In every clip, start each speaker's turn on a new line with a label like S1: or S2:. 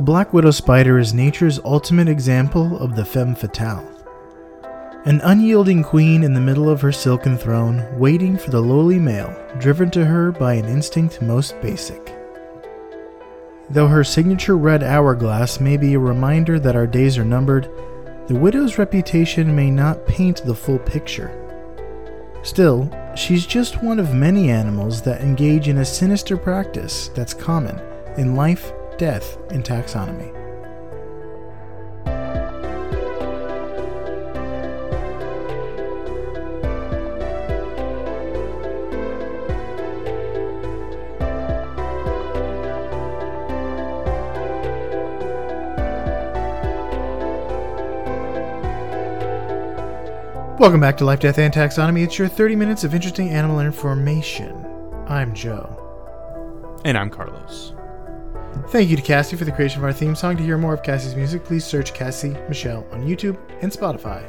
S1: The black widow spider is nature's ultimate example of the femme fatale. An unyielding queen in the middle of her silken throne, waiting for the lowly male, driven to her by an instinct most basic. Though her signature red hourglass may be a reminder that our days are numbered, the widow's reputation may not paint the full picture. Still, she's just one of many animals that engage in a sinister practice that's common in life, death, in taxonomy. Welcome back to Life, Death, and Taxonomy. It's your 30 minutes of interesting animal information. I'm Joe.
S2: And I'm Carlos.
S1: Thank you to Cassie for the creation of our theme song. To hear more of Cassie's music, please search Cassie Michelle on YouTube and Spotify.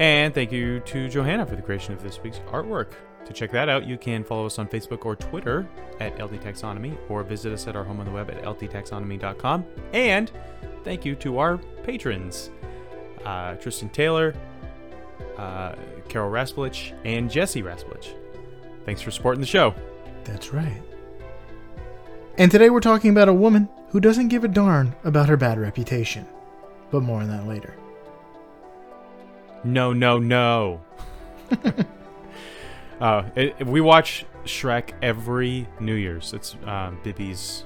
S2: And thank you to Johanna for the creation of this week's artwork. To check that out, you can follow us on Facebook or Twitter at LD Taxonomy or visit us at our home on the web at ldtaxonomy.com. And thank you to our patrons uh, Tristan Taylor, uh, Carol Raspolich, and Jesse Raspolich. Thanks for supporting the show.
S1: That's right. And today we're talking about a woman who doesn't give a darn about her bad reputation. But more on that later.
S2: No, no, no. uh, it, we watch Shrek every New Year's. It's uh, Bibby's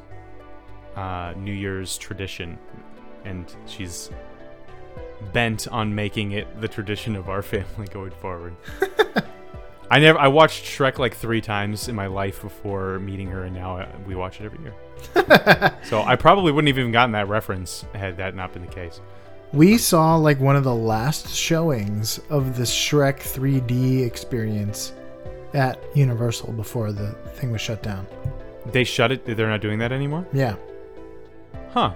S2: uh, New Year's tradition, and she's bent on making it the tradition of our family going forward. I never. I watched Shrek like three times in my life before meeting her, and now uh, we watch it every year. so I probably wouldn't have even gotten that reference had that not been the case.
S1: We saw like one of the last showings of the Shrek 3D experience at Universal before the thing was shut down.
S2: They shut it. They're not doing that anymore.
S1: Yeah.
S2: Huh.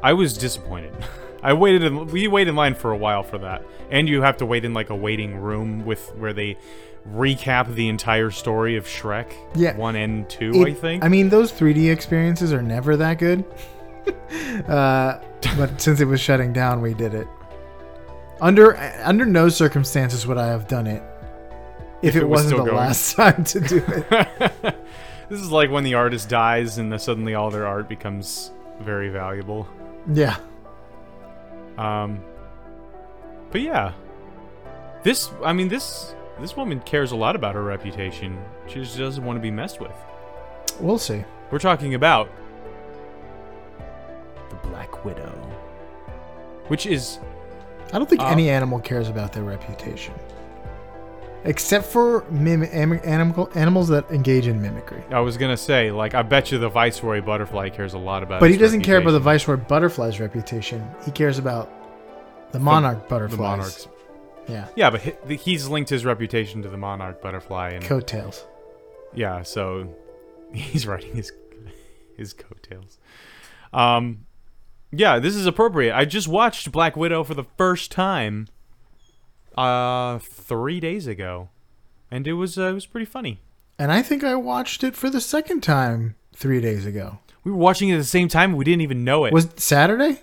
S2: I was disappointed. I waited. In, we waited in line for a while for that, and you have to wait in like a waiting room with where they recap the entire story of Shrek.
S1: Yeah.
S2: one and two,
S1: It-
S2: I think.
S1: I mean, those 3D experiences are never that good. uh, but since it was shutting down, we did it. Under under no circumstances would I have done it if,
S2: If
S1: it,
S2: it was
S1: wasn't the
S2: going.
S1: last time to do it.
S2: this is like when the artist dies and then suddenly all their art becomes very valuable.
S1: yeah.
S2: Um, but yeah, this. I mean this. This woman cares a lot about her reputation. She just doesn't want to be messed with.
S1: We'll see.
S2: We're talking about the Black Widow, which is
S1: I don't think
S2: Uh,
S1: any animal cares about their reputation. Except for mim- am- animal, animals that engage in mimicry.
S2: I was gonna say, like, I bet you the Viceroy butterfly cares a lot about.
S1: But he doesn't care about the. Viceroy butterfly's reputation. He cares about the monarch butterflies.
S2: The monarchs.
S1: Yeah.
S2: Yeah, but he, he's linked his reputation to the monarch butterfly, and
S1: Coattails.
S2: yeah, so he's riding his his coattails. Um, yeah, this is appropriate. I just watched Black Widow for the first time, uh, three days ago, and it was uh, it was pretty funny.
S1: And I think I watched it for the second time three days ago.
S2: We were watching it at the same time. We didn't even know it.
S1: Was it Saturday?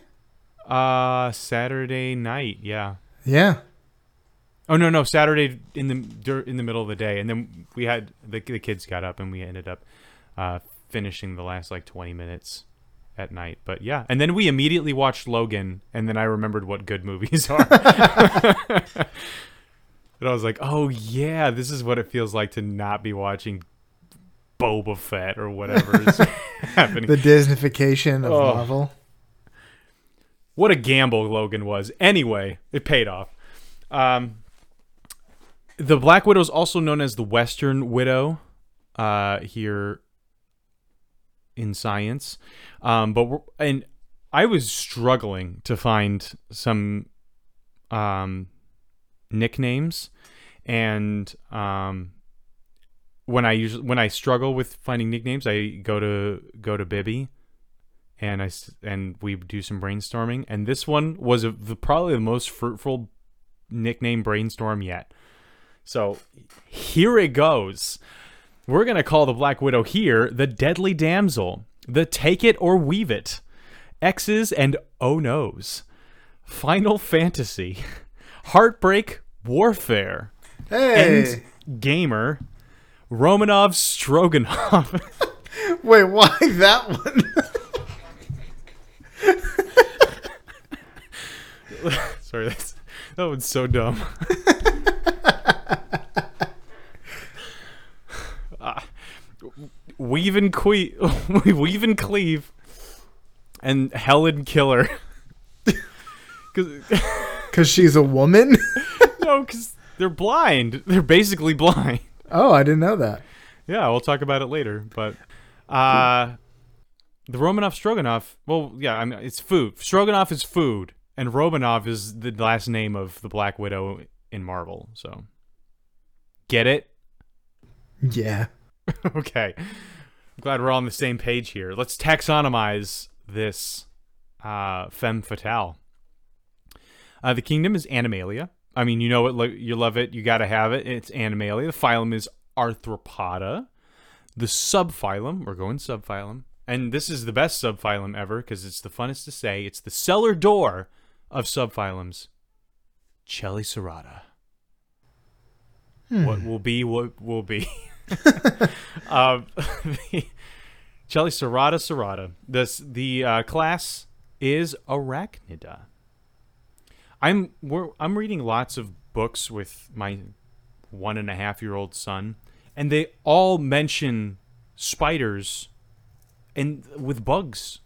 S2: Uh Saturday night? Yeah.
S1: Yeah.
S2: Oh no no Saturday in the in the middle of the day, and then we had the the kids got up and we ended up uh, finishing the last like twenty minutes at night. But yeah, and then we immediately watched Logan, and then I remembered what good movies are. and I was like, oh yeah, this is what it feels like to not be watching Boba Fett or whatever is happening.
S1: The Disneyfication of
S2: Oh.
S1: Marvel.
S2: What a gamble Logan was. Anyway, it paid off. Um, the Black Widow is also known as the Western Widow uh, here in science. Um, but and I was struggling to find some um, nicknames, and um, when I usually when I struggle with finding nicknames, I go to go to Bibby and I and we do some brainstorming. And this one was a, the, probably the most fruitful nickname brainstorm yet. So here it goes. We're gonna call the Black Widow here the Deadly Damsel, The Take It or Weave It, X's and Oh No's, Final Fantasy, Heartbreak Warfare,
S1: Hey,
S2: and Gamer, Romanov Stroganov.
S1: wait, why that one?
S2: Sorry, that's, that one's so dumb. uh, weave and que- weave and cleave, and Helen Killer. Cause,
S1: Because she's a woman?
S2: no, because they're blind. They're basically blind.
S1: oh, I didn't know that.
S2: Yeah, we'll talk about it later. But uh, the Romanov Stroganoff. Well, yeah, I mean it's food. Stroganoff is food, and Romanov is the last name of the Black Widow in Marvel. So get it?
S1: Yeah.
S2: okay. I'm glad we're all on the same page here. Let's taxonomize this uh, femme fatale. Uh, the kingdom is Animalia. I mean, you know it. lo- You love it. You got to have it. It's Animalia. The phylum is Arthropoda. The subphylum, we're going subphylum, and this is the best subphylum ever because it's the funnest to say. It's the cellar door of subphylums. Chelicerata. What will be, what will be. um, Chelicerata serrata. This the uh, class is Arachnida. I'm we're, I'm reading lots of books with my one and a half year old son, and they all mention spiders and with bugs.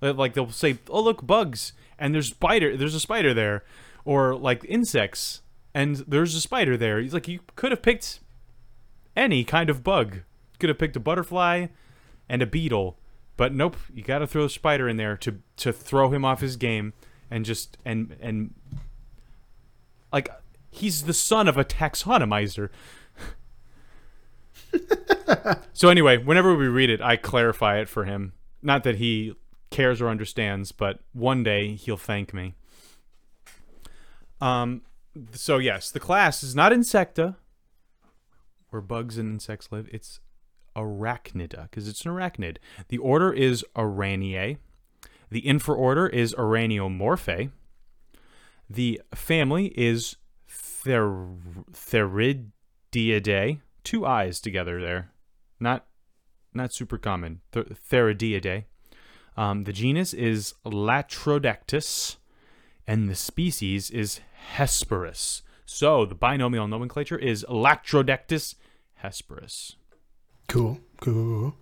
S2: Like they'll say, "Oh look, bugs," and there's spider. There's a spider there, or like insects, and there's a spider there. He's like, you could have picked any kind of bug. Could have picked a butterfly and a beetle, but nope. You got to throw a spider in there to to throw him off his game and just and and like he's the son of a taxonomizer. so anyway, whenever we read it, I clarify it for him. Not that he cares or understands, but one day he'll thank me. Um so yes, the class is not Insecta, where bugs and insects live. It's Arachnida, because it's an arachnid. The order is Araneae. The infraorder is Araneomorphae. The family is Ther- Theridiidae. Two eyes together there. Not not super common. Th- Theridiidae. Um, the genus is Latrodectus, and the species is Hesperus. So the binomial nomenclature is Latrodectus hesperus.
S1: Cool. Cool.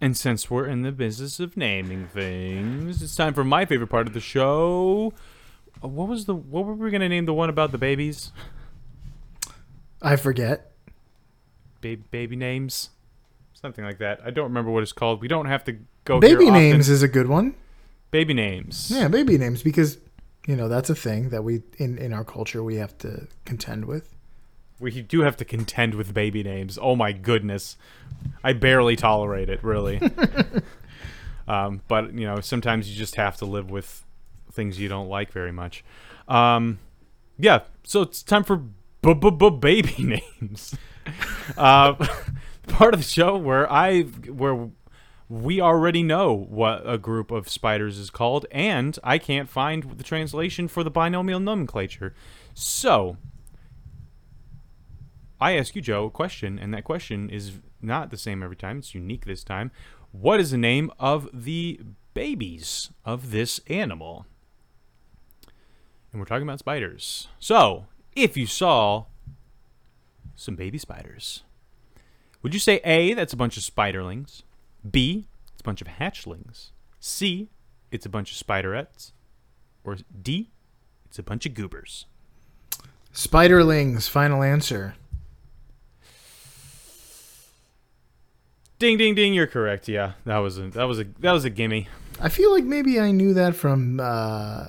S2: And since we're in the business of naming things, it's time for my favorite part of the show. Uh, What was the what were we gonna name the one about the babies?
S1: I forget.
S2: Baby baby names, something like that. I don't remember what it's called. We don't have to go.
S1: baby
S2: here often.
S1: names is a good one.
S2: Baby names.
S1: Yeah, baby names because you know that's a thing that we in in our culture we have to contend with.
S2: We do have to contend with baby names. Oh my goodness, I barely tolerate it, really. um, but you know, sometimes you just have to live with things you don't like very much. Um, yeah, so it's time for baby names. uh, part of the show where I where we already know what a group of spiders is called, and I can't find the translation for the binomial nomenclature. So, I ask you, Joe, a question, and that question is not the same every time. It's unique this time. What is the name of the babies of this animal? And we're talking about spiders. So, if you saw some baby spiders, would you say A, that's a bunch of spiderlings? B, it's a bunch of hatchlings? C, it's a bunch of spiderettes? Or D, it's a bunch of goobers?
S1: Spiderlings. Final answer.
S2: Ding ding ding! You're correct. Yeah, that was a that was a that was a gimme.
S1: I feel like maybe I knew that from uh,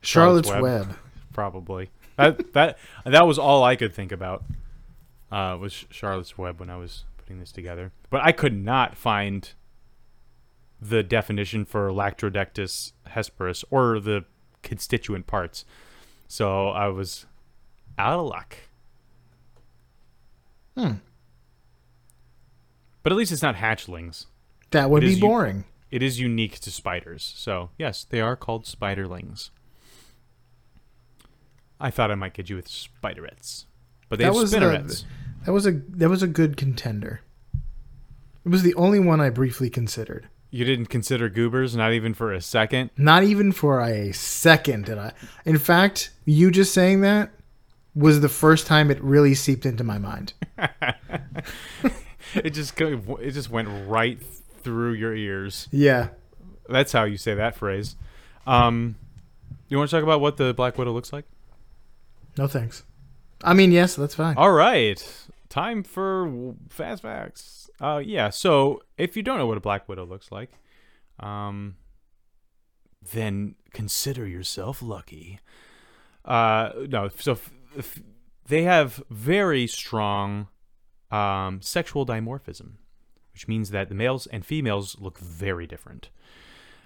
S1: Charlotte's,
S2: Charlotte's
S1: Web.
S2: Web. Probably that that that was all I could think about. Uh, was Charlotte's Web when I was putting this together, but I could not find the definition for Latrodectus hesperus or the constituent parts. So I was out of luck.
S1: Hmm.
S2: But at least it's not hatchlings.
S1: That would
S2: It
S1: be
S2: is u-
S1: boring.
S2: It is unique to spiders. So, yes, they are called spiderlings. I thought I might get you with spiderets. But they
S1: That
S2: have
S1: the-
S2: spinnerets.
S1: That was a that was a good contender. It was the only one I briefly considered.
S2: You didn't consider goobers, not even for a second?
S1: Not even for a second did I. In fact, you just saying that was the first time it really seeped into my mind.
S2: it just it just went right through your ears.
S1: Yeah.
S2: That's how you say that phrase. Um, you want to talk about what the Black Widow looks like?
S1: No thanks. I mean, yes, that's fine.
S2: All right, time for fast facts. Uh, yeah. So if you don't know what a Black Widow looks like, um, then consider yourself lucky. Uh, no. So f- f- they have very strong um, sexual dimorphism, which means that the males and females look very different.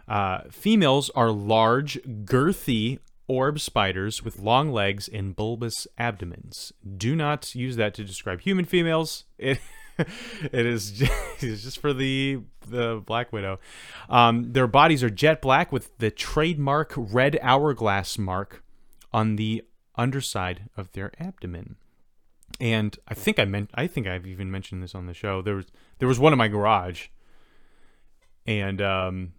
S2: Uh, females are large, girthy orb spiders with long legs and bulbous abdomens. Do not use that to describe human females. It it is just, just for the the Black Widow. Um, their bodies are jet black with the trademark red hourglass mark on the underside of their abdomen. And I think I meant I think I've even mentioned this on the show. There was there was one in my garage, and um,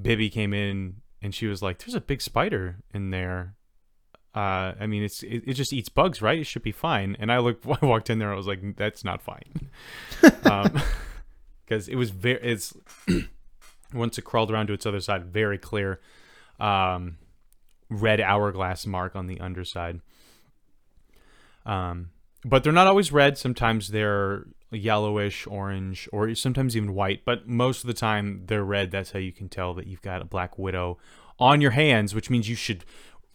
S2: Bibby came in and she was like, "There's a big spider in there." Uh, I mean, it's it, it just eats bugs, right? It should be fine. And I looked, I walked in there, I was like, "That's not fine," because it was very. It's once it crawled around to its other side, very clear, um, red hourglass mark on the underside. Um, but they're not always red. Sometimes they're yellowish, orange, or sometimes even white. But most of the time they're red. That's how you can tell that you've got a black widow on your hands, which means you should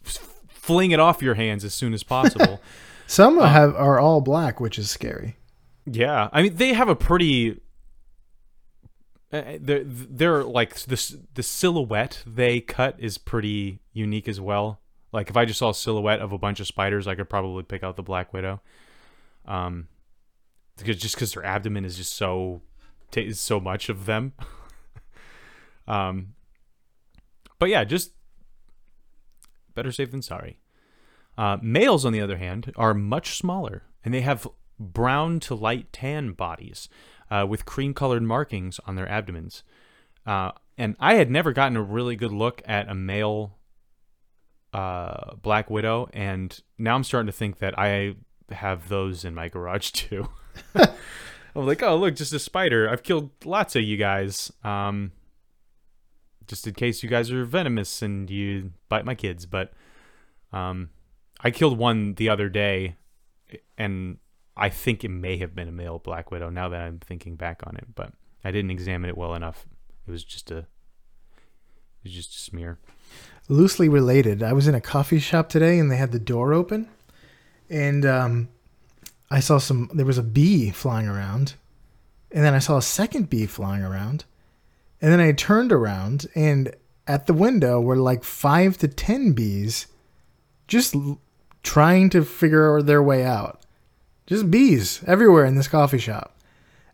S2: f- fling it off your hands as soon as possible.
S1: Some have are all black, which is scary.
S2: yeah, I mean they have a pretty. uh, They're, they're like the the silhouette they cut is pretty unique as well. Like if I just saw a silhouette of a bunch of spiders, I could probably pick out the black widow. Um, because just because their abdomen is just so is so much of them. um, but yeah, just better safe than sorry. Uh, males, on the other hand, are much smaller, and they have brown to light tan bodies uh, with cream-colored markings on their abdomens. Uh, and I had never gotten a really good look at a male uh, Black Widow, and now I'm starting to think that I have those in my garage too. I'm like, oh look, just a spider. I've killed lots of you guys. Um, just in case you guys are venomous and you bite my kids, but um, I killed one the other day, and I think it may have been a male Black Widow. Now that I'm thinking back on it, but I didn't examine it well enough. It was just a, it was just a smear.
S1: Loosely related. I was in a coffee shop today, and they had the door open, and um, I saw some. There was a bee flying around, and then I saw a second bee flying around, and then I turned around, and at the window were like five to ten bees, just l- trying to figure their way out. Just bees everywhere in this coffee shop.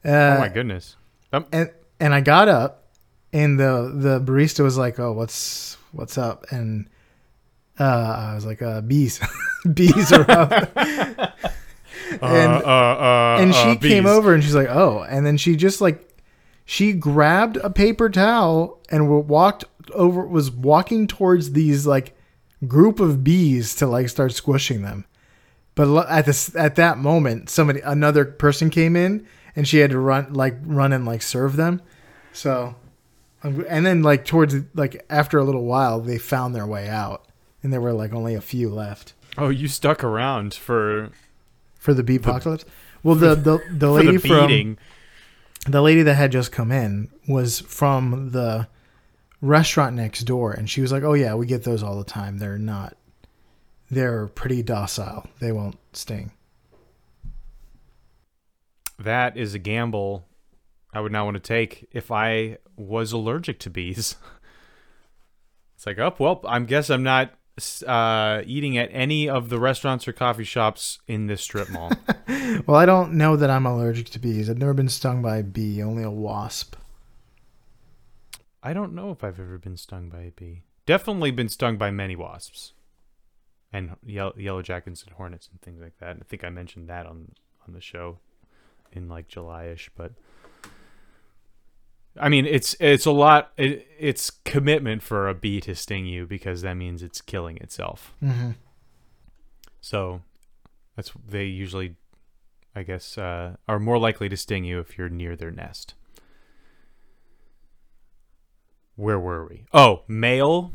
S1: Uh,
S2: oh my goodness. Um,
S1: and and I got up, and the the barista was like, "Oh, what's what's up?" And uh, I was like, uh, "Bees, bees are up." and
S2: uh, uh,
S1: and she
S2: uh,
S1: came over and she's like, "Oh," and then she just like she grabbed a paper towel and walked over was walking towards these like group of bees to like start squishing them. But at this at that moment, somebody another person came in and she had to run like run and like serve them. So and then like towards like after a little while, they found their way out and there were like only a few left
S2: Oh, you stuck around for
S1: for the bee apocalypse. Well, the the the lady
S2: the
S1: from the lady that had just come in was from the restaurant next door and she was like oh yeah we get those all the time they're not they're pretty docile they won't sting
S2: That is a gamble I would not want to take if I was allergic to bees. It's like, oh well, I guess I'm not uh, eating at any of the restaurants or coffee shops in this strip mall.
S1: well i don't know that i'm allergic to bees i've never been stung by a bee only a wasp
S2: I don't know if I've ever been stung by a bee. Definitely been stung by many wasps, and yellow, yellow jackets and hornets and things like that. And I think I mentioned that on on the show in like July-ish, but I mean it's it's a lot. It, it's commitment for a bee to sting you because that means it's killing itself.
S1: Mm-hmm.
S2: So that's they usually, I guess, uh, are more likely to sting you if you're near their nest. Where were we? Oh, male.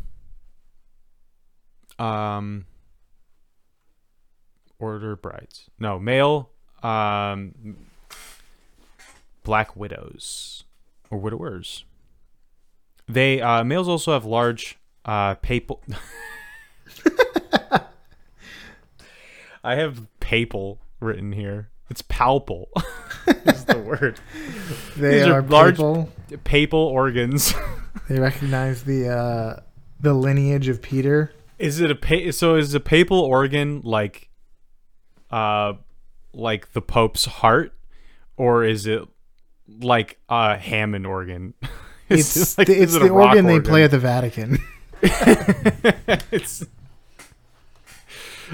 S2: Um. Order brides. No, male. Um. Black widows or widowers. They uh, males also have large uh, papal. I have papal written here. It's palpal. is the word.
S1: They
S2: These are
S1: are,
S2: large-
S1: people.
S2: Papal organs.
S1: They recognize the uh, the lineage of Peter.
S2: is it a pa- so is a papal organ like uh like the pope's heart or is it like a Hammond organ? Is
S1: It's
S2: like-
S1: the, it's
S2: it
S1: the
S2: rock
S1: organ they play at the Vatican.
S2: it's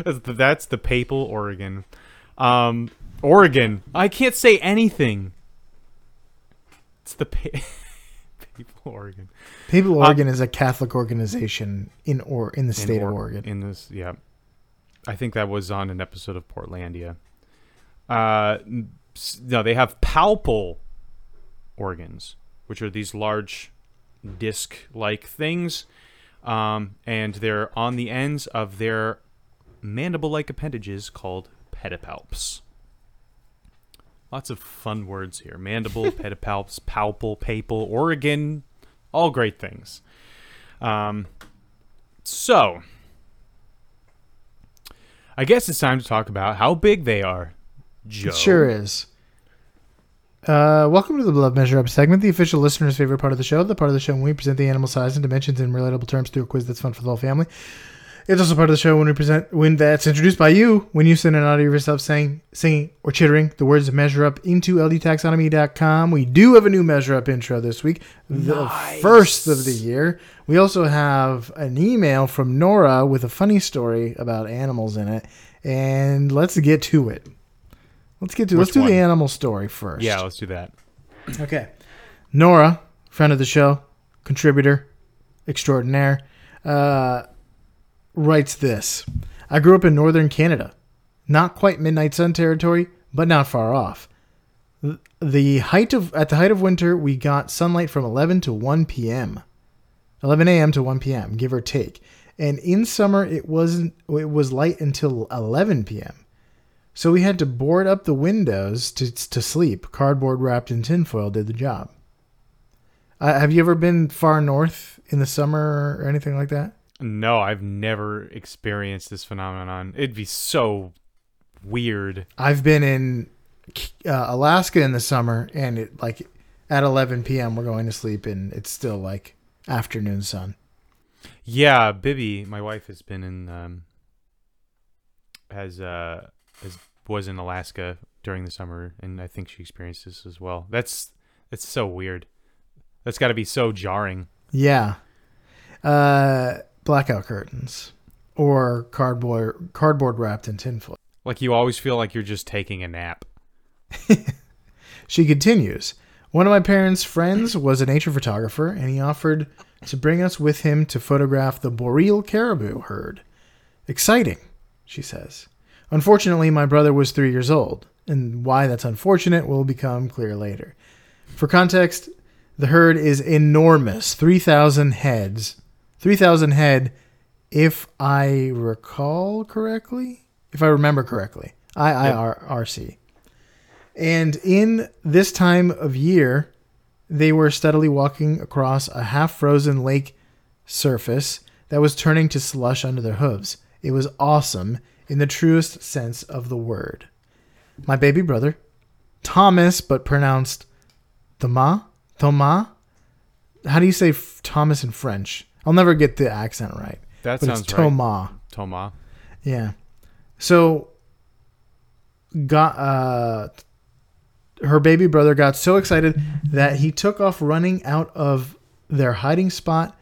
S2: that's the, that's the papal organ. Um, Oregon. I can't say anything. It's the pa- papal organ
S1: Papal Oregon is a Catholic organization in or in the
S2: In
S1: state of Oregon.
S2: In this, yeah, I think that was on an episode of Portlandia. Uh, no, they have palpal organs, which are these large disc-like things, um, and they're on the ends of their mandible-like appendages called pedipalps. Lots of fun words here: mandible, pedipalps, palpal, papal, organ, all great things. Um, so, I guess it's time to talk about how big they are. Joe.
S1: It sure is. Uh, welcome to the Blood Measure Up segment, the official listener's favorite part of the show, the part of the show when we present the animal size and dimensions in relatable terms through a quiz that's fun for the whole family. It's also part of the show when we present when that's introduced by you when you send an audio of yourself saying, singing, or chittering the words measure up into ldtaxonomy.com. We do have a new measure up intro this week, the
S2: Nice.
S1: first of the year. We also have an email from Nora with a funny story about animals in it, and let's get to it. Let's get to let's do
S2: one?
S1: the animal story first.
S2: Yeah, let's do that.
S1: Okay. Nora, friend of the show, contributor extraordinaire, uh, writes this I grew up in northern Canada. Not quite midnight sun territory, but not far off. The height of at the height of winter, we got sunlight from 11 to 1 p.m. 11 a.m. to 1 p.m., give or take. And in summer, it wasn't. It was light until 11 p.m. So we had to board up the windows to to sleep. Cardboard wrapped in tinfoil did the job. Uh, have you ever been far north in the summer or anything like that?
S2: No, I've never experienced this phenomenon. It'd be so weird.
S1: I've been in uh, Alaska in the summer, and it like at 11 p.m. we're going to sleep, and it's still like afternoon sun.
S2: Yeah, Bibby, my wife has been in um has uh was in Alaska during the summer and I think she experienced this as well. That's that's so weird. That's got to be so jarring.
S1: Yeah, uh, blackout curtains or cardboard cardboard wrapped in tinfoil.
S2: Like you always feel like you're just taking a nap.
S1: She continues. One of my parents' friends was a nature photographer, and he offered to bring us with him to photograph the boreal caribou herd. Exciting, she says. Unfortunately, my brother was three years old, and why that's unfortunate will become clear later. For context, the herd is enormous 3,000 heads. 3,000 head, if I recall correctly. If I remember correctly. IIRC. And in this time of year, they were steadily walking across a half frozen lake surface that was turning to slush under their hooves. It was awesome in the truest sense of the word. My baby brother, Thomas, but pronounced Thomas, Thomas. How do you say f- Thomas in French? I'll never get the accent right.
S2: That
S1: but
S2: sounds
S1: it's
S2: right.
S1: Thomas. Yeah. So got uh her baby brother got so excited that he took off running out of their hiding spot,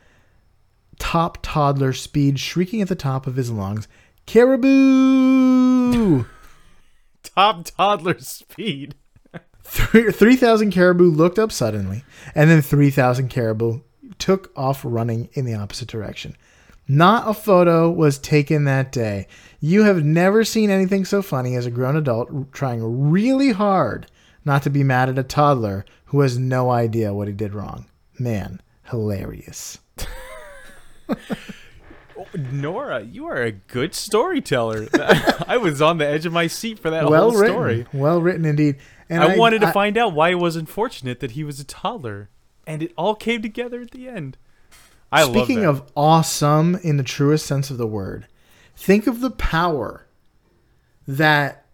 S1: top toddler speed, shrieking at the top of his lungs, Caribou!
S2: Top toddler speed.
S1: Three- 3,000 caribou looked up suddenly, and then 3,000 caribou took off running in the opposite direction. Not a photo was taken that day. You have never seen anything so funny as a grown adult trying really hard not to be mad at a toddler who has no idea what he did wrong. Man, hilarious.
S2: Nora, you are a good storyteller. I was on the edge of my seat for that
S1: well
S2: whole
S1: written.
S2: story.
S1: Well written indeed. And
S2: I, wanted to find out why it was unfortunate that he was a toddler, and it all came together at the end. I love
S1: Speaking of awesome in the truest sense of the word, think of the power that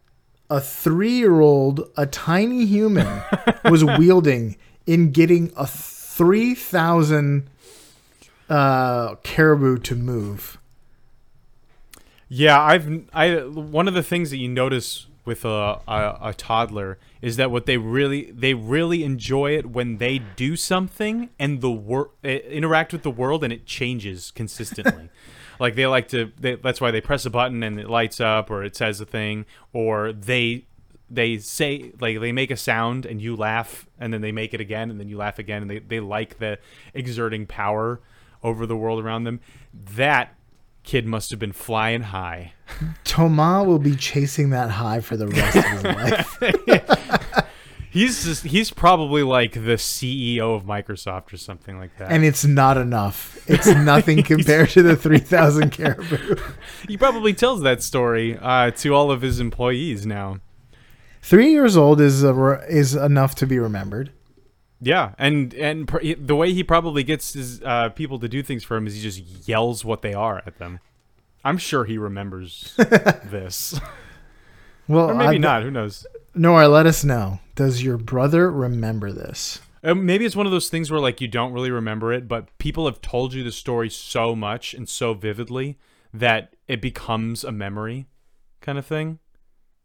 S1: a three year old, a tiny human, was wielding in getting a 3,000 uh, caribou to move.
S2: Yeah, I've I one of the things that you notice with a, a a toddler is that what they really they really enjoy it when they do something and the wor- eh, interact with the world and it changes consistently. like they like to they, that's why they press a button and it lights up or it says a thing or they they say like they make a sound and you laugh and then they make it again and then you laugh again and they, they like the exerting power over the world around them that kid must have been flying high
S1: Thomas will be chasing that high for the rest of his life.
S2: he's just he's probably like the ceo of microsoft or something like that
S1: And it's not enough. It's nothing compared to the 3,000 caribou.
S2: he probably tells that story uh, to all of his employees now
S1: Three years old is a, is enough to be remembered.
S2: Yeah, and and pr- the way he probably gets his uh, people to do things for him is he just yells what they are at them. I'm sure he remembers this,
S1: Well,
S2: or maybe
S1: I-
S2: not. Who knows?
S1: Nora, let us know. Does your brother remember this?
S2: Uh, maybe it's one of those things where like you don't really remember it, but people have told you the story so much and so vividly that it becomes a memory, kind of thing.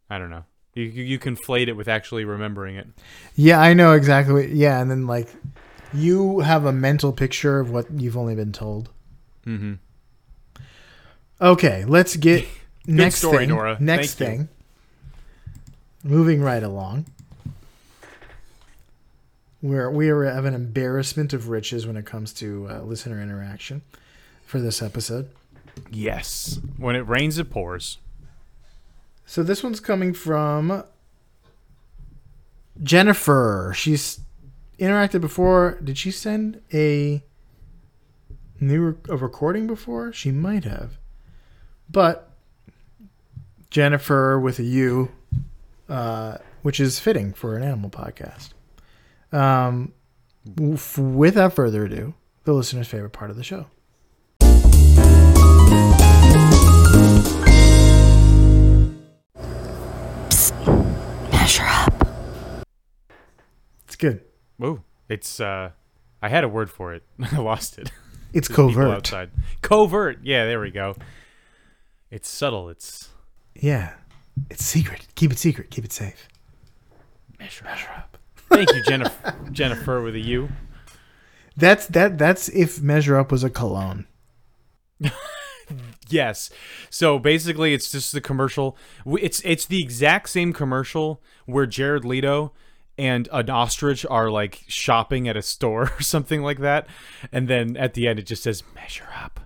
S2: I don't know. You you, you conflate it with actually remembering it.
S1: Yeah, I know exactly. What, yeah, and then like you have a mental picture of what you've only been told.
S2: Mm-hmm.
S1: Okay, let's get next
S2: story,
S1: thing.
S2: Nora.
S1: Next
S2: Thank you.
S1: thing. Moving right along. We're we are have an embarrassment of riches when it comes to uh, listener interaction for this episode.
S2: Yes. When it rains, it pours.
S1: So this one's coming from Jennifer. She's interacted before. Did she send a new a recording before? She might have. But Jennifer with a U, uh, which is fitting for an animal podcast. Um, without further ado, the listener's favorite part of the show. Good.
S2: Whoa. It's uh I had a word for it. I lost it.
S1: It's covert.
S2: outside. Covert. Yeah, there we go. It's subtle. It's
S1: Yeah, it's secret. Keep it secret. Keep it safe.
S2: measure, measure up. Thank you, Jennifer. Jennifer with a U.
S1: That's that. That's if Measure Up was a cologne.
S2: Yes. So basically, it's just the commercial. It's it's the exact same commercial where Jared Leto and an ostrich are like shopping at a store or something like that, and then at the end it just says "measure up."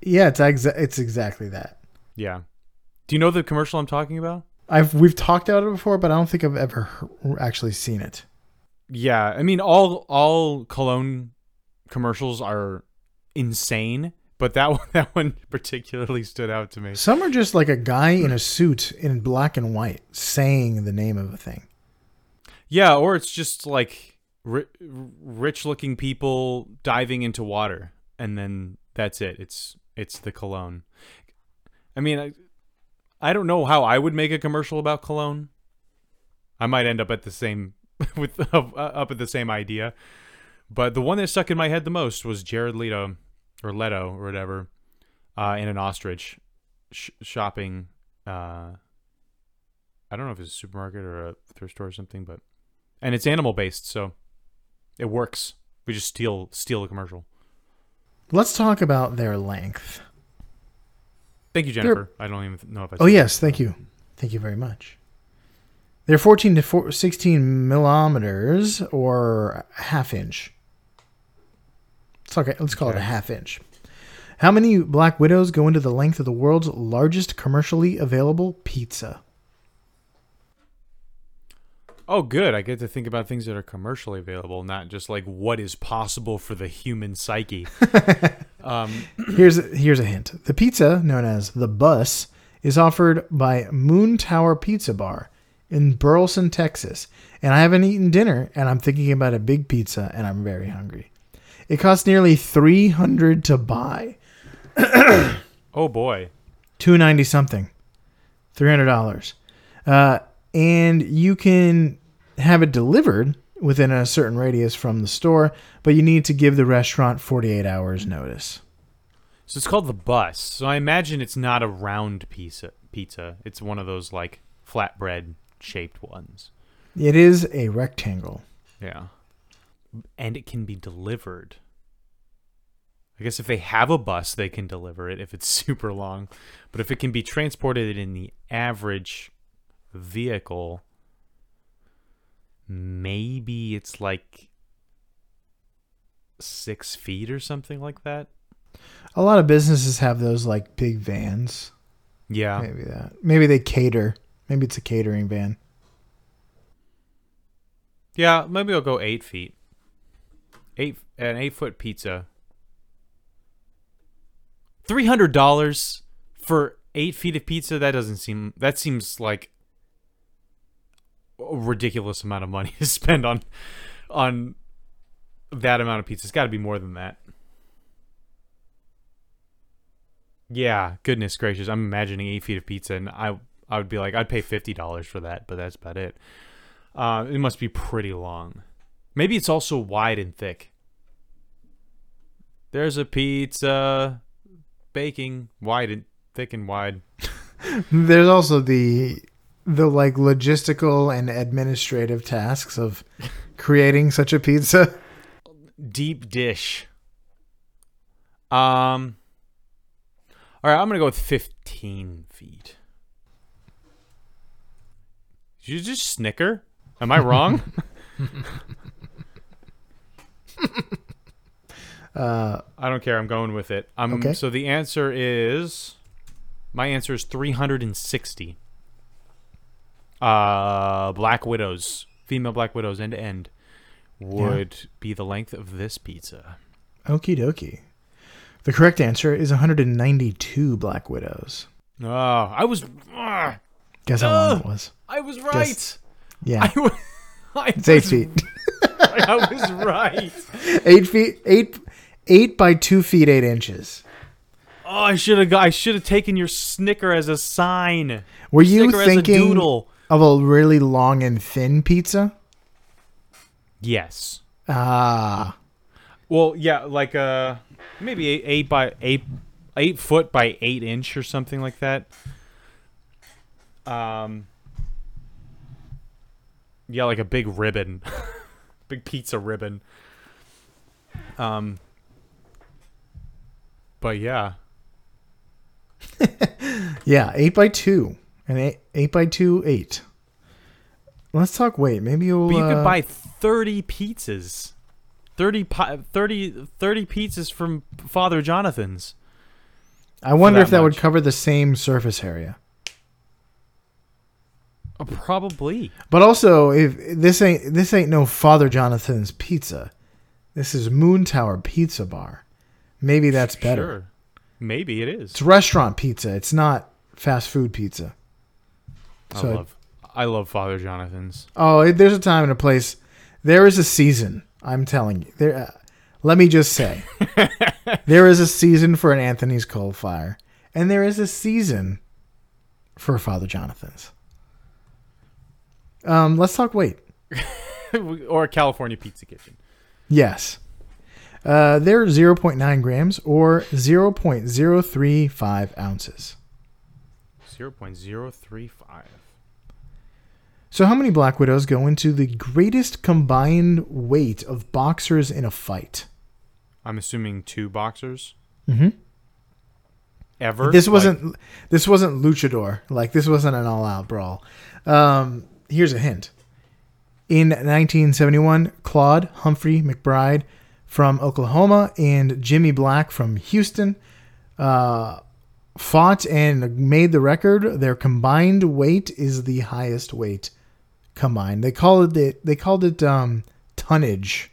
S1: Yeah, it's exa- it's exactly that.
S2: Yeah. Do you know the commercial I'm talking about?
S1: I've we've talked about it before, but I don't think I've ever actually seen it.
S2: Yeah, I mean all all cologne commercials are insane, but that one, that one particularly stood out to me.
S1: Some are just like a guy in a suit in black and white saying the name of a thing.
S2: Yeah, or it's just like ri- rich-looking people diving into water, and then that's it. It's it's the cologne. I mean, I, I don't know how I would make a commercial about cologne. I might end up at the same with uh, up at the same idea, but the one that stuck in my head the most was Jared Leto or Leto or whatever, uh, in an ostrich sh- shopping. Uh, I don't know if it's a supermarket or a thrift store or something, but and it's animal based, so it works. We just steal steal a commercial.
S1: Let's talk about their length.
S2: Thank you, Jennifer. I don't even know if I.
S1: Oh yes, thank you, thank you very much. They're 14 to 4, 16 millimeters or half inch. Let's talk. Let's call it a half inch. How many Black Widows go into the length of the world's largest commercially available pizza?
S2: Oh, good. I get to think about things that are commercially available, not just like what is possible for the human psyche. um,
S1: Here's here's a hint. The pizza, known as the Bus, is offered by Moon Tower Pizza Bar in Burleson, Texas. And I haven't eaten dinner, and I'm thinking about a big pizza, and I'm very hungry. It costs nearly 300 to buy.
S2: oh boy.
S1: 290 something. $300. Uh, and you can have it delivered within a certain radius from the store, but you need to give the restaurant 48 hours notice.
S2: So it's called the bus. So I imagine it's not a round pizza. Pizza. It's one of those like flatbread shaped ones.
S1: It is a rectangle.
S2: Yeah. And it can be delivered. I guess if they have a bus, they can deliver it if it's super long. But if it can be transported in the average vehicle, maybe it's like six feet or something like that.
S1: A lot of businesses have those like big vans.
S2: Yeah.
S1: Maybe that. Maybe they cater. Maybe it's a catering van.
S2: Yeah, maybe I'll go eight feet. Eight an eight foot pizza. Three hundred dollars for eight feet of pizza. That doesn't seem. That seems like a ridiculous amount of money to spend on on that amount of pizza. It's got to be more than that. Yeah, goodness gracious! I'm imagining eight feet of pizza, and I I would be like, I'd pay fifty dollars for that, but that's about it. Uh, it must be pretty long. Maybe it's also wide and thick. There's a pizza baking wide and thick and wide.
S1: There's also the the like logistical and administrative tasks of creating such a pizza.
S2: Deep dish. Um. All right, I'm gonna go with 15 feet. Did you just snicker? Am I wrong?
S1: Uh,
S2: I don't care. I'm going with it. I'm,
S1: Okay.
S2: So the answer is, my answer is 360. Uh, Black Widows, female Black Widows, end to end, would be the length of this pizza.
S1: okie dokie. The correct answer is 192 Black Widows.
S2: Oh, I was, ah,
S1: Guess how long it was?
S2: I was right.
S1: Yeah,
S2: I was, I
S1: it's eight
S2: was-
S1: feet.
S2: I was right.
S1: eight feet. Eight. Eight by two feet eight inches.
S2: Oh, I should have. I should have taken your snicker as a sign.
S1: Were you
S2: Snicker as a
S1: thinking
S2: doodle.
S1: Of a really long and thin pizza?
S2: Yes.
S1: Ah,
S2: Well, yeah, like uh, maybe eight, eight by eight, eight foot by eight inch or something like that. Um, yeah, like a big ribbon, big pizza ribbon. Um, but yeah,
S1: yeah, eight by two, and eight, eight by two, eight. Let's talk weight. Maybe you'll.
S2: but you
S1: uh,
S2: could buy thirty pizzas, 30, 30, 30 pizzas from Father Jonathan's.
S1: I wonder
S2: that
S1: if that would cover the same surface area.
S2: Uh, probably.
S1: But also, if this ain't this ain't no Father Jonathan's Pizza, this is Moon Tower Pizza Bar. Maybe that's better.
S2: Sure. Maybe it is.
S1: It's restaurant pizza. It's not fast food pizza. So-
S2: I love I love Father Jonathan's.
S1: Oh, there's a time and a place. There is a season. I'm telling you. There. Uh, let me just say, there is a season for an Anthony's Coal Fire, and there is a season for Father Jonathan's. Um, let's talk weight.
S2: or California Pizza Kitchen.
S1: Yes. Uh, they're 0.9 grams or 0.035 ounces.
S2: 0.035.
S1: So, how many Black Widows go into the greatest combined weight of boxers in a fight?
S2: I'm assuming two boxers.
S1: Mhm.
S2: Ever.
S1: This wasn't this wasn't luchador. Like this wasn't an all-out brawl. Um, here's a hint. In 1971, Claude Humphrey McBride from Oklahoma and Jimmy Black from Houston uh, fought and made the record. Their combined weight is the highest weight combined. They called it they called it um, tonnage.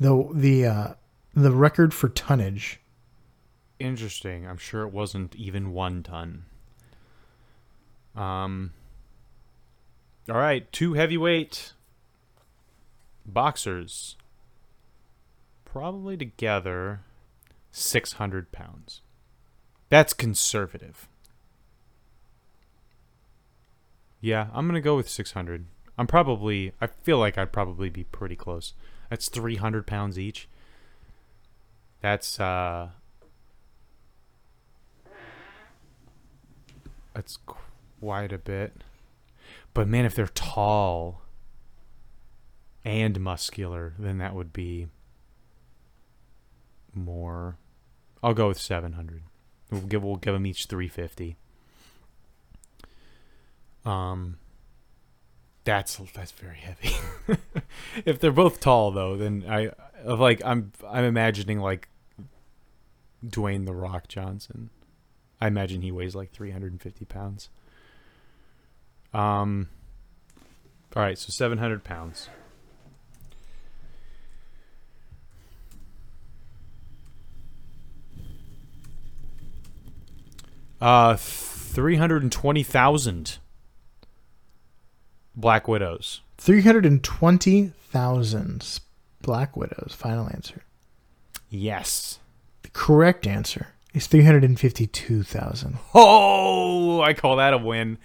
S1: The the uh, the record for tonnage.
S2: Interesting. I'm sure it wasn't even one ton. Um. All right, two heavyweight boxers, probably together, six hundred pounds. That's conservative. Yeah, I'm gonna go with six hundred. I'm probably. I feel like I'd probably be pretty close. That's three hundred pounds each. That's uh. That's quite a bit. But man, if they're tall and muscular, then that would be more. I'll go with 700. We'll give we'll give them each 350. Um that's that's very heavy. if they're both tall though, then I of like I'm I'm imagining like Dwayne the Rock Johnson. I imagine he weighs like 350 pounds. Um. All right, so 700 pounds. Uh, 320,000 Black Widows.
S1: 320,000 Black Widows. Final answer.
S2: Yes.
S1: The correct answer is 352,000.
S2: Oh, I call that a win.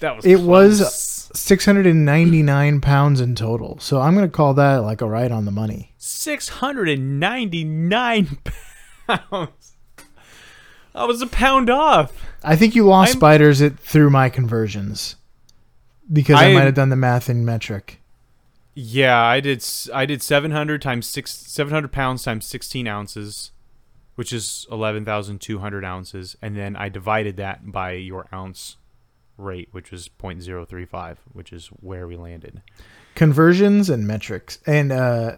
S2: That was
S1: It was 699 pounds in total. So I'm going to call that like a right on the money.
S2: 699 pounds. I was a pound off.
S1: I think you lost
S2: I'm-
S1: spiders it through my conversions because I,
S2: I
S1: might have done the math in metric.
S2: Yeah, I did. I did 700 times six, 700 pounds times 16 ounces, which is 11,200 ounces, and then I divided that by your ounce rate, which was 0.035, which is where we landed.
S1: Conversions and metrics and uh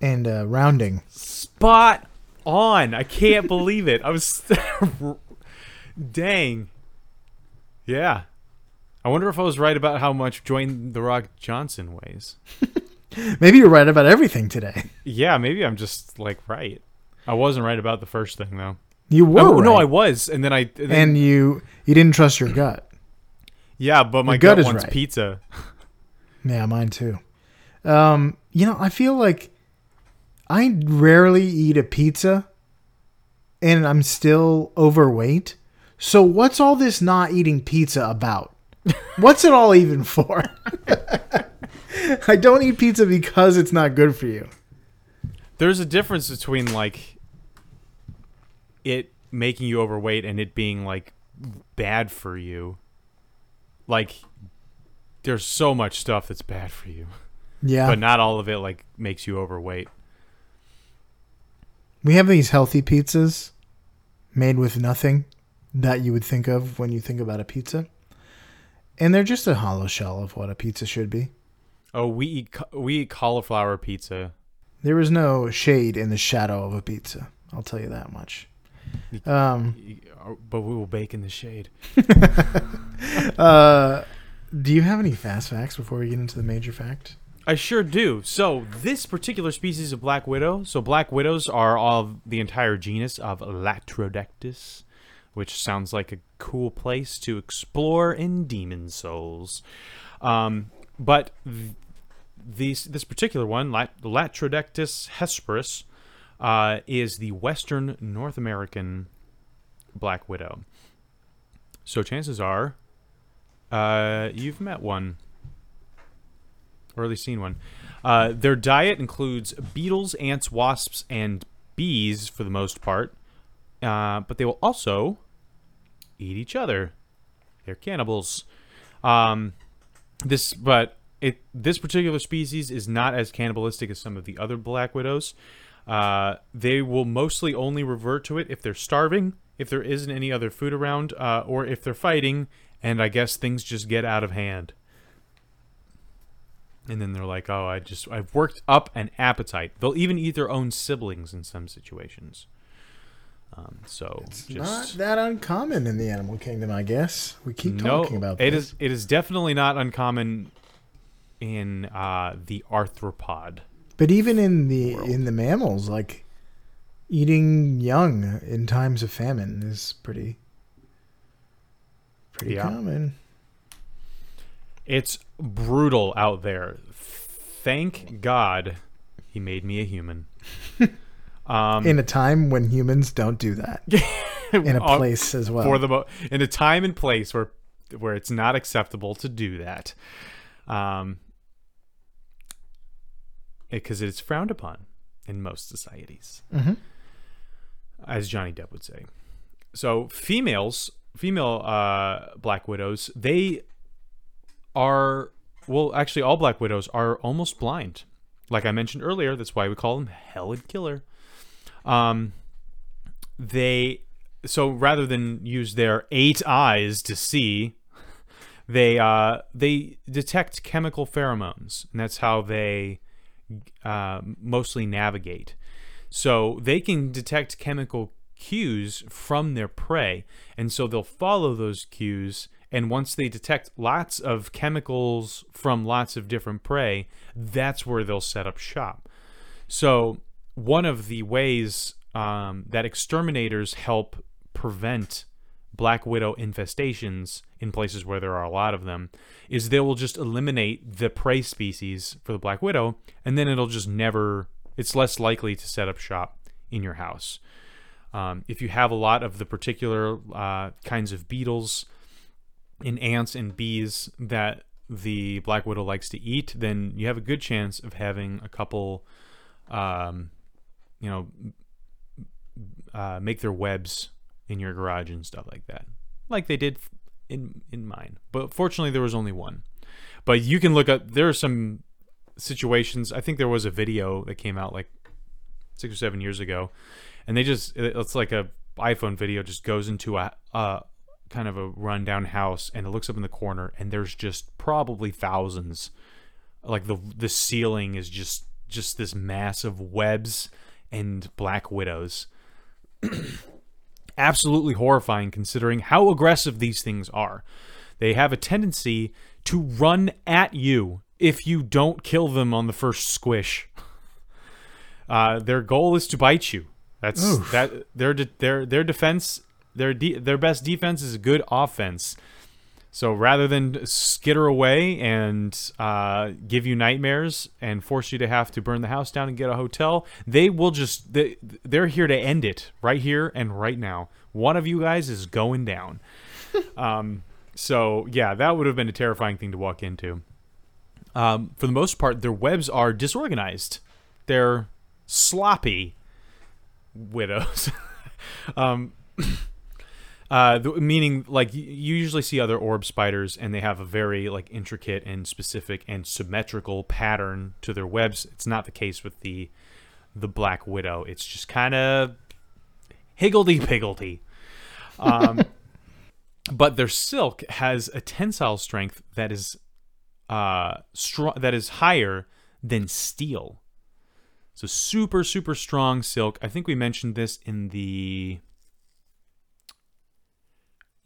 S1: and uh rounding.
S2: Spot on! I can't believe it. I was, dang. Yeah. I wonder if I was right about how much Dwayne the Rock Johnson weighs.
S1: Maybe you're right about everything today.
S2: Yeah, maybe I'm just like right. I wasn't right about the first thing though.
S1: You were
S2: Oh, no, I was, and then I and then,
S1: and you you didn't trust your gut.
S2: yeah, but my
S1: Your gut
S2: gut,
S1: is
S2: wants
S1: right.
S2: pizza.
S1: Yeah, mine too. Um, you know, I feel like I rarely eat a pizza and I'm still overweight. So what's all this not eating pizza about? What's it all even for? I don't eat pizza because it's not good for you.
S2: There's a difference between like it making you overweight and it being like bad for you. Like there's so much stuff that's bad for you,
S1: Yeah.
S2: but not all of it like makes you overweight.
S1: we have these healthy pizzas made with nothing that you would think of when you think about a pizza. And they're just a hollow shell of what a pizza should be.
S2: Oh, we eat ca- we eat cauliflower pizza.
S1: There is no shade in the shadow of a pizza. I'll tell you that much. Um,
S2: But we will bake in the shade.
S1: uh, do you have any fast facts before we get into the major fact?
S2: I sure do. So this particular species of black widow, so black widows are of the entire genus of Latrodectus, which sounds like a cool place to explore in Demon Souls. Um, but th- these this particular one, Lat- Latrodectus hesperus, uh, is the western North American black widow. So chances are, uh, you've met one or at least seen one. Uh, their diet includes beetles, ants, wasps, and bees for the most part, uh, but they will also eat each other. They're cannibals. Um, this, but it this particular species is not as cannibalistic as some of the other black widows. Uh, they will mostly only revert to it if they're starving, if there isn't any other food around, uh, or if they're fighting, and I guess things just get out of hand. And then they're like, "Oh, I just I've worked up an appetite." They'll even eat their own siblings in some situations. Um, so
S1: It's
S2: just
S1: not that uncommon in the animal kingdom, I guess. We keep
S2: no,
S1: talking about
S2: it
S1: this.
S2: is it is definitely not uncommon in uh, the arthropod.
S1: But even in the
S2: world.
S1: in the mammals, like eating young in times of famine is pretty pretty
S2: Yeah.
S1: common.
S2: It's brutal out there. Thank God he made me a human. um,
S1: in a time when humans don't do that. In a place as well.
S2: for the mo- in a time and place where where it's not acceptable to do that, um, because it's frowned upon in most societies,
S1: Mhm.
S2: as Johnny Depp would say. So females, female uh, black widows, they are well, actually, all black widows are almost blind. Like I mentioned earlier, that's why we call them Helen Keller. Um, they so rather than use their eight eyes to see, they uh, they detect chemical pheromones, and that's how they uh, mostly navigate. So they can detect chemical cues from their prey, and so they'll follow those cues. And once they detect lots of chemicals from lots of different prey, that's where they'll set up shop. So, one of the ways um, that exterminators help prevent black widow infestations in places where there are a lot of them is they will just eliminate the prey species for the black widow, and then it'll just never, it's less likely to set up shop in your house. Um, if you have a lot of the particular uh, kinds of beetles and ants and bees that the black widow likes to eat, then you have a good chance of having a couple, um, you know, uh, make their webs in your garage and stuff like that, like they did in in mine. But fortunately, there was only one. But you can look up. There are some situations. I think there was a video that came out like six or seven years ago, and they just it's like a iPhone video just goes into a, a kind of a rundown house and it looks up in the corner and there's just probably thousands like the the ceiling is just just this mass of webs and black widows. Absolutely horrifying considering how aggressive these things are. They have a tendency to run at you if you don't kill them on the first squish. Uh, their goal is to bite you. That's
S1: Oof.
S2: that their de- their their defense their de- their best defense is a good offense so rather than skitter away and uh, give you nightmares and force you to have to burn the house down and get a hotel, they will just they, they're here to end it right here and right now. One of you guys is going down. um, so yeah, that would have been a terrifying thing to walk into. Um, for the most part, their webs are disorganized. They're sloppy widows. um, uh, the, meaning like you usually see other orb spiders and they have a very like intricate and specific and symmetrical pattern to their webs. It's not the case with the the black widow. It's just kind of higgledy piggledy. Um, but their silk has a tensile strength that is uh strong that is higher than steel. So super super strong silk. I think we mentioned this in the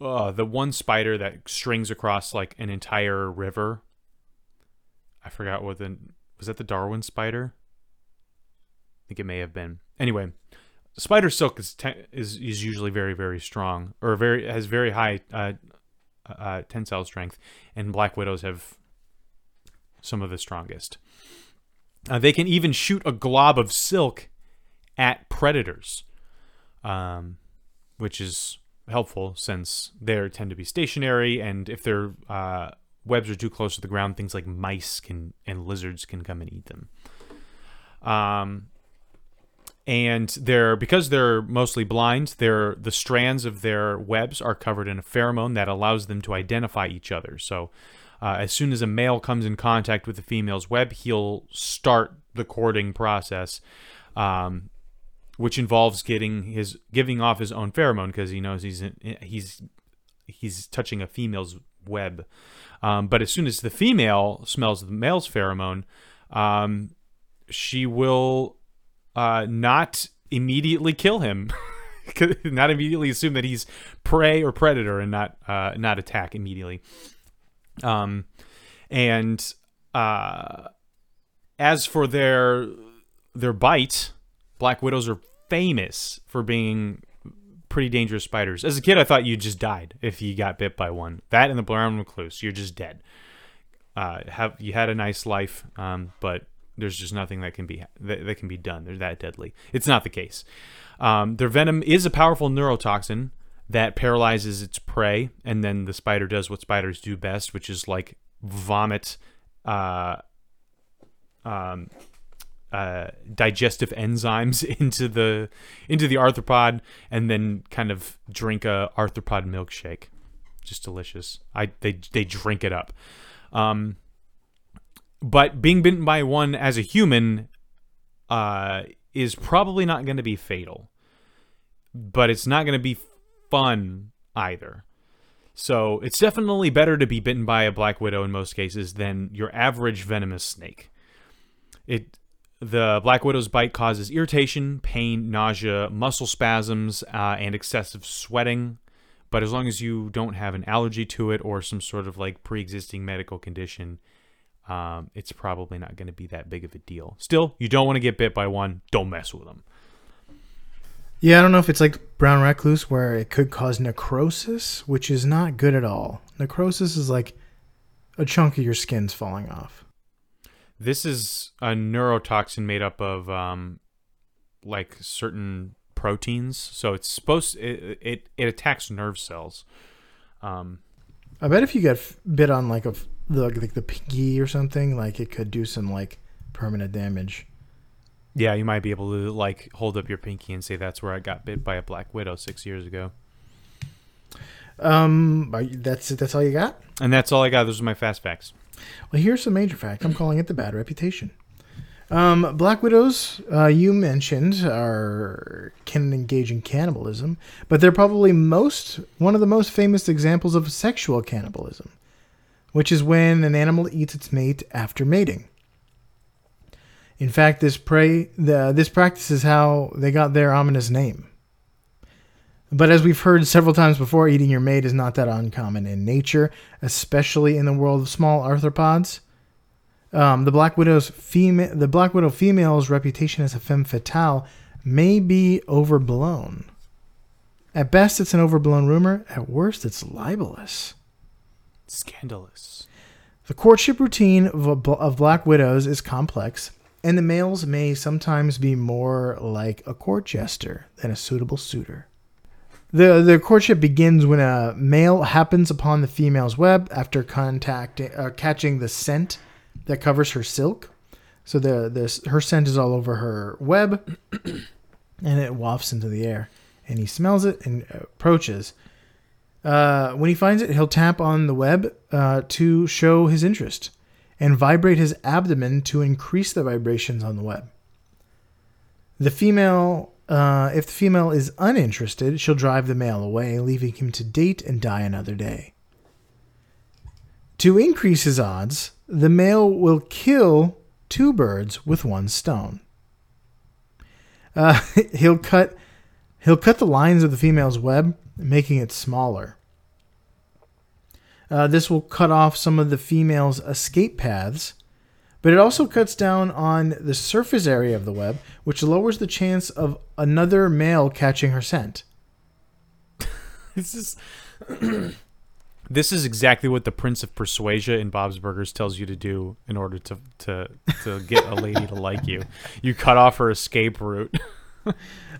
S2: uh, the one spider that strings across like an entire river. I forgot what the was that the Darwin spider. I think it may have been. Anyway, spider silk is te- is is usually very very strong or very has very high uh, uh, tensile strength, and black widows have some of the strongest. Uh, they can even shoot a glob of silk at predators, um, which is helpful since they tend to be stationary, and if their uh, webs are too close to the ground, things like mice can and lizards can come and eat them. Um, and they're because they're mostly blind, they're the strands of their webs are covered in a pheromone that allows them to identify each other. So, Uh, as soon as a male comes in contact with the female's web, he'll start the courting process, um, which involves getting his giving off his own pheromone because he knows he's he's he's touching a female's web. Um, but as soon as the female smells the male's pheromone, um, she will uh, not immediately kill him. not immediately assume that he's prey or predator and not uh, not attack immediately. Um, and uh, as for their their bite, black widows are famous for being pretty dangerous spiders. As a kid, I thought you just died if you got bit by one. That and the brown recluse, you're just dead. Uh, have you had a nice life, um, but there's just nothing that can be that, that can be done. They're that deadly. It's not the case. Um, their venom is a powerful neurotoxin that paralyzes its prey, and then the spider does what spiders do best, which is like vomit uh, um, uh, digestive enzymes into the into the arthropod, and then kind of drink a arthropod milkshake. Just delicious. I they they drink it up. Um, but being bitten by one as a human uh, is probably not going to be fatal. But it's not going to be fun either. So it's definitely better to be bitten by a black widow in most cases than your average venomous snake. It the black widow's bite causes irritation, pain, nausea, muscle spasms, uh, and excessive sweating. But as long as you don't have an allergy to it or some sort of like pre-existing medical condition, um, it's probably not going to be that big of a deal. Still, you don't want to get bit by one. Don't mess with them.
S1: Yeah, I don't know if it's like brown recluse where it could cause necrosis, which is not good at all. Necrosis is like a chunk of your skin's falling off.
S2: This is a neurotoxin made up of um, like certain proteins, so it's supposed it it, it attacks nerve cells. Um,
S1: I bet if you get bit on like a the like the pinky or something, like it could do some like permanent damage.
S2: yeah, you might be able to like hold up your pinky and say that's where I got bit by a black widow six years ago.
S1: Um, that's that's all you got.
S2: And that's all I got. Those are my fast facts.
S1: Well, here's some major fact. I'm calling it the bad reputation. Um, black widows, uh, you mentioned, are can engage in cannibalism, but they're probably most one of the most famous examples of sexual cannibalism, which is when an animal eats its mate after mating. In fact, this prey, the, this practice is how they got their ominous name. But as we've heard several times before, eating your mate is not that uncommon in nature, especially in the world of small arthropods. Um, the black widow's female, the black widow female's reputation as a femme fatale may be overblown. At best, it's an overblown rumor. At worst, it's libelous.
S2: Scandalous.
S1: The courtship routine of, of black widows is complex, and the males may sometimes be more like a court jester than a suitable suitor. The, the courtship begins when a male happens upon the female's web after contacting, uh, catching the scent that covers her silk. So the this her scent is all over her web, and it wafts into the air. And he smells it and approaches. Uh, when he finds it, he'll tap on the web uh, to show his interest and vibrate his abdomen to increase the vibrations on the web. The female, uh, if the female is uninterested, she'll drive the male away, leaving him to date and die another day. To increase his odds, the male will kill two birds with one stone. Uh, he'll cut he'll cut the lines of the female's web, making it smaller. Uh, this will cut off some of the female's escape paths, but it also cuts down on the surface area of the web, which lowers the chance of another male catching her scent.
S2: This is this is exactly what the Prince of Persuasia in Bob's Burgers tells you to do in order to to to get a lady to like you. You cut off her escape route.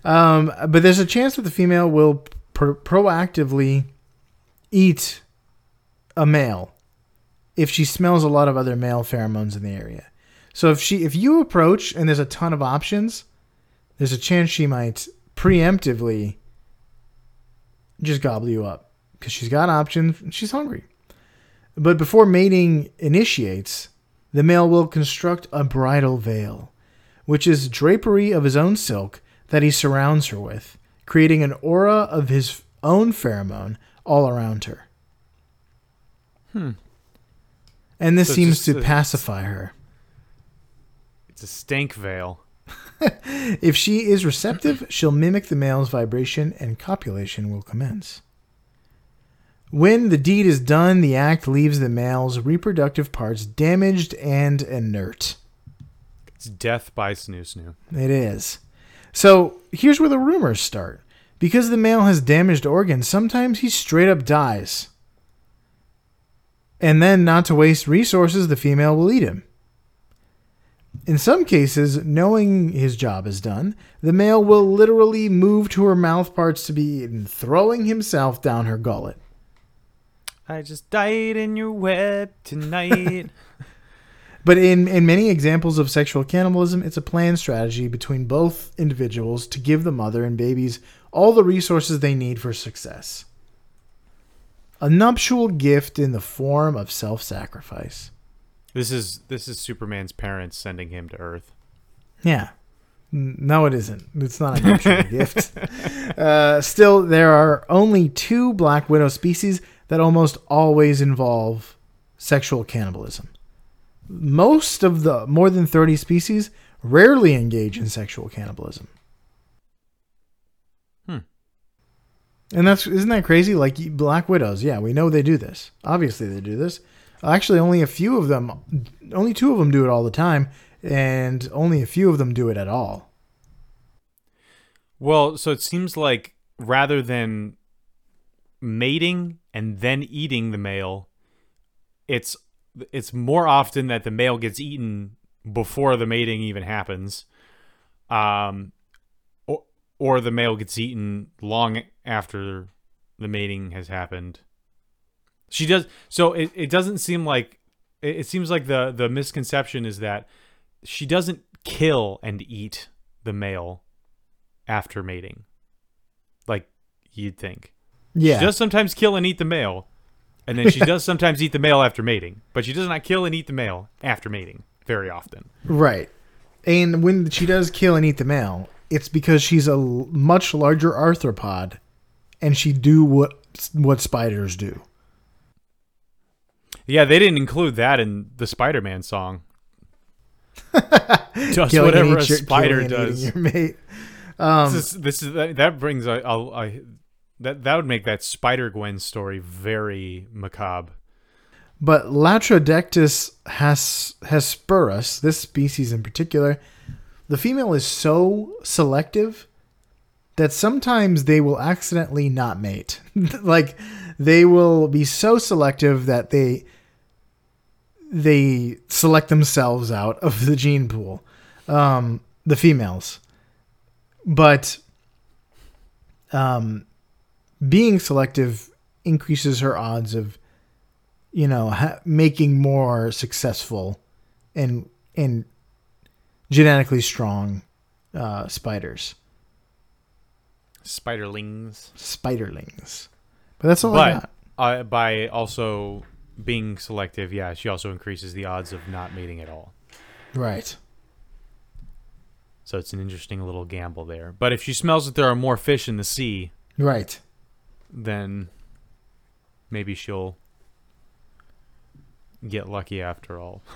S1: Um, but there's a chance that the female will pro- proactively eat a male if she smells a lot of other male pheromones in the area. So if she if you approach and there's a ton of options, there's a chance she might preemptively just gobble you up because she's got options. and She's hungry. But before mating initiates, the male will construct a bridal veil, which is drapery of his own silk that he surrounds her with, creating an aura of his own pheromone all around her.
S2: Hmm.
S1: And this
S2: So
S1: seems to
S2: a-
S1: pacify her.
S2: It's a stank veil.
S1: If she is receptive, she'll mimic the male's vibration and copulation will commence. When the deed is done, the act leaves the male's reproductive parts damaged and inert.
S2: It's death by snu snu.
S1: It is. So here's where the rumors start. Because the male has damaged organs, sometimes he straight up dies. And then, not to waste resources, the female will eat him. In some cases, knowing his job is done, the male will literally move to her mouth parts to be eaten, throwing himself down her gullet.
S2: I just died in your web tonight.
S1: But in, in many examples of sexual cannibalism, it's a planned strategy between both individuals to give the mother and babies all the resources they need for success. A nuptial gift in the form of self sacrifice.
S2: this is this is Superman's parents sending him to Earth.
S1: Yeah. No, it isn't. It's not a nuptial gift. Uh, still, there are only two Black Widow species that almost always involve sexual cannibalism. Most of the more than 30 species rarely engage in sexual cannibalism. And that's isn't that crazy? Like Black Widows, yeah, we know they do this. Obviously, they do this. Actually, only a few of them, only two of them do it all the time, and only a few of them do it at all.
S2: Well, so it seems like rather than mating and then eating the male, it's it's more often that the male gets eaten before the mating even happens. Um or, the male gets eaten long after the mating has happened. She does so it, it doesn't seem like it, it seems like the the misconception is that she doesn't kill and eat the male after mating. Like you'd think.
S1: Yeah,
S2: She does sometimes kill and eat the male, and then she does sometimes eat the male after mating, but she does not kill and eat the male after mating very often.
S1: right. And when she does kill and eat the male, it's because she's a much larger arthropod, and she do what what spiders do.
S2: Yeah, they didn't include that in the Spider-Man song. Just
S1: Killing
S2: whatever a
S1: your-
S2: spider
S1: killing and eating
S2: does.
S1: Your mate. Um,
S2: this is, this is that, that brings a, a, a that that would make that Spider Gwen story very macabre.
S1: But Latrodectus has hesperus, this species in particular, the female is so selective that sometimes they will accidentally not mate. like they will be so selective that they they select themselves out of the gene pool. Um, the females. But um, being selective increases her odds of you know ha- making more successful and and genetically strong uh, spiders
S2: Spiderlings.
S1: spiderlings but that's all i got
S2: uh, by also being selective, yeah, she also increases the odds of not mating at all.
S1: right
S2: So it's an interesting little gamble there. But if she smells that there are more fish in the sea,
S1: right
S2: then maybe she'll get lucky after all.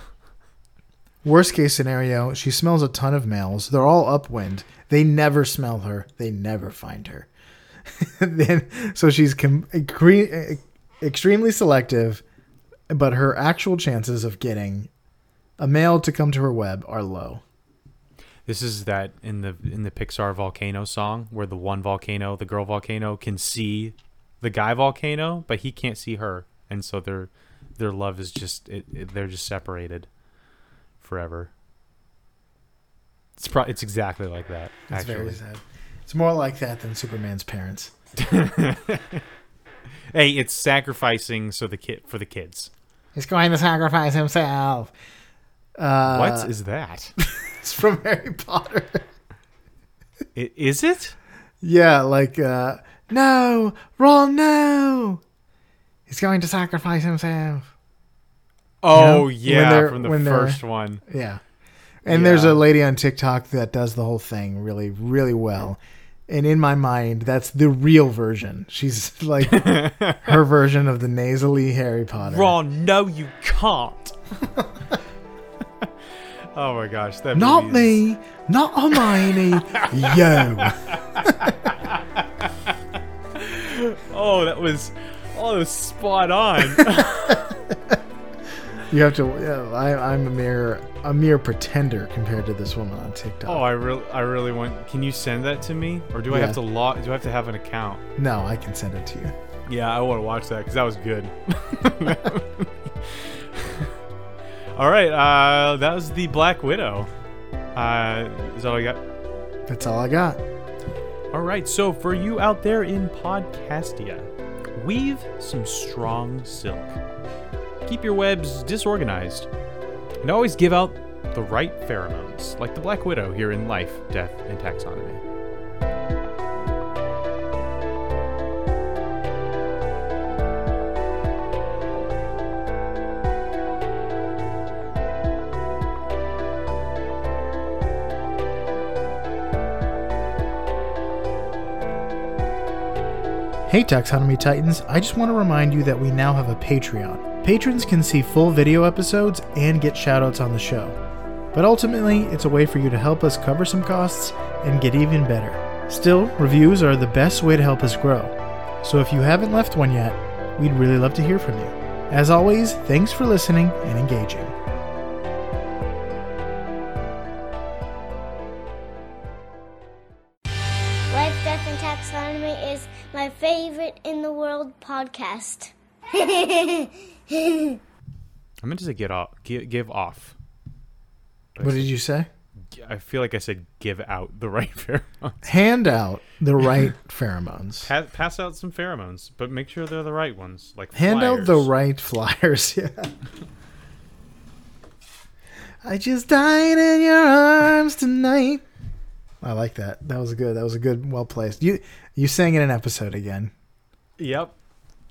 S1: worst case scenario she smells a ton of males. They're all upwind. They never smell her. They never find her. Then so she's com- cre- extremely selective but her actual chances of getting a male to come to her web are low.
S2: This is that in the in the Pixar volcano song where the one volcano, the girl volcano, can see the guy volcano, but he can't see her, and so their their love is just it, it- they're just separated forever. It's pro- it's exactly like that.
S1: It's
S2: actually,
S1: very sad. It's more like that than Superman's parents.
S2: hey, it's sacrificing so the kid for the kids.
S1: He's going to sacrifice himself. Uh,
S2: what is that?
S1: It's from Harry Potter.
S2: I- is it?
S1: yeah, like, uh, no, Ron, no. He's going to sacrifice himself.
S2: Oh
S1: when
S2: yeah, from the first one.
S1: Yeah. And there's a lady on TikTok that does the whole thing really, really well. And in my mind, that's the real version. She's like her version of the nasally Harry Potter.
S2: Ron, no, you can't. oh my gosh, that
S1: Not
S2: is-
S1: me, not Hermione, yo.
S2: Oh, that was, oh, that was spot on.
S1: You have to. Yeah, I, I'm a mere, a mere pretender compared to this woman on TikTok.
S2: oh, I really, I really want. Can you send that to me, or do I have to log? Do I have to have an account?
S1: no, I can send it to you.
S2: Yeah, I want to watch that because that was good. all right, uh, that was the Black Widow. Uh, is that all you got?
S1: That's all I got.
S2: All right, so for you out there in Podcastia, weave some strong silk. Keep your webs disorganized. And always give out the right pheromones, like the Black Widow here in Life, Death, and Taxonomy.
S1: Hey Taxonomy Titans, I just want to remind you that we now have a Patreon. Patrons can see full video episodes and get shoutouts on the show. But ultimately, it's a way for you to help us cover some costs and get even better. Still, reviews are the best way to help us grow. So if you haven't left one yet, we'd really love to hear from you. As always, thanks for listening and engaging.
S3: Life, Death, and Taxonomy is my favorite in the world podcast.
S2: I meant to say get off, give, give off.
S1: What did you say?
S2: I feel like I said give out the right pheromones.
S1: Hand out the right pheromones.
S2: Pa- pass out some pheromones, but make sure they're the right ones. Like
S1: Hand out the right flyers. Yeah. I just died in your arms tonight. I like that. That was good. That was a good, well placed. You you sang in an episode again.
S2: Yep.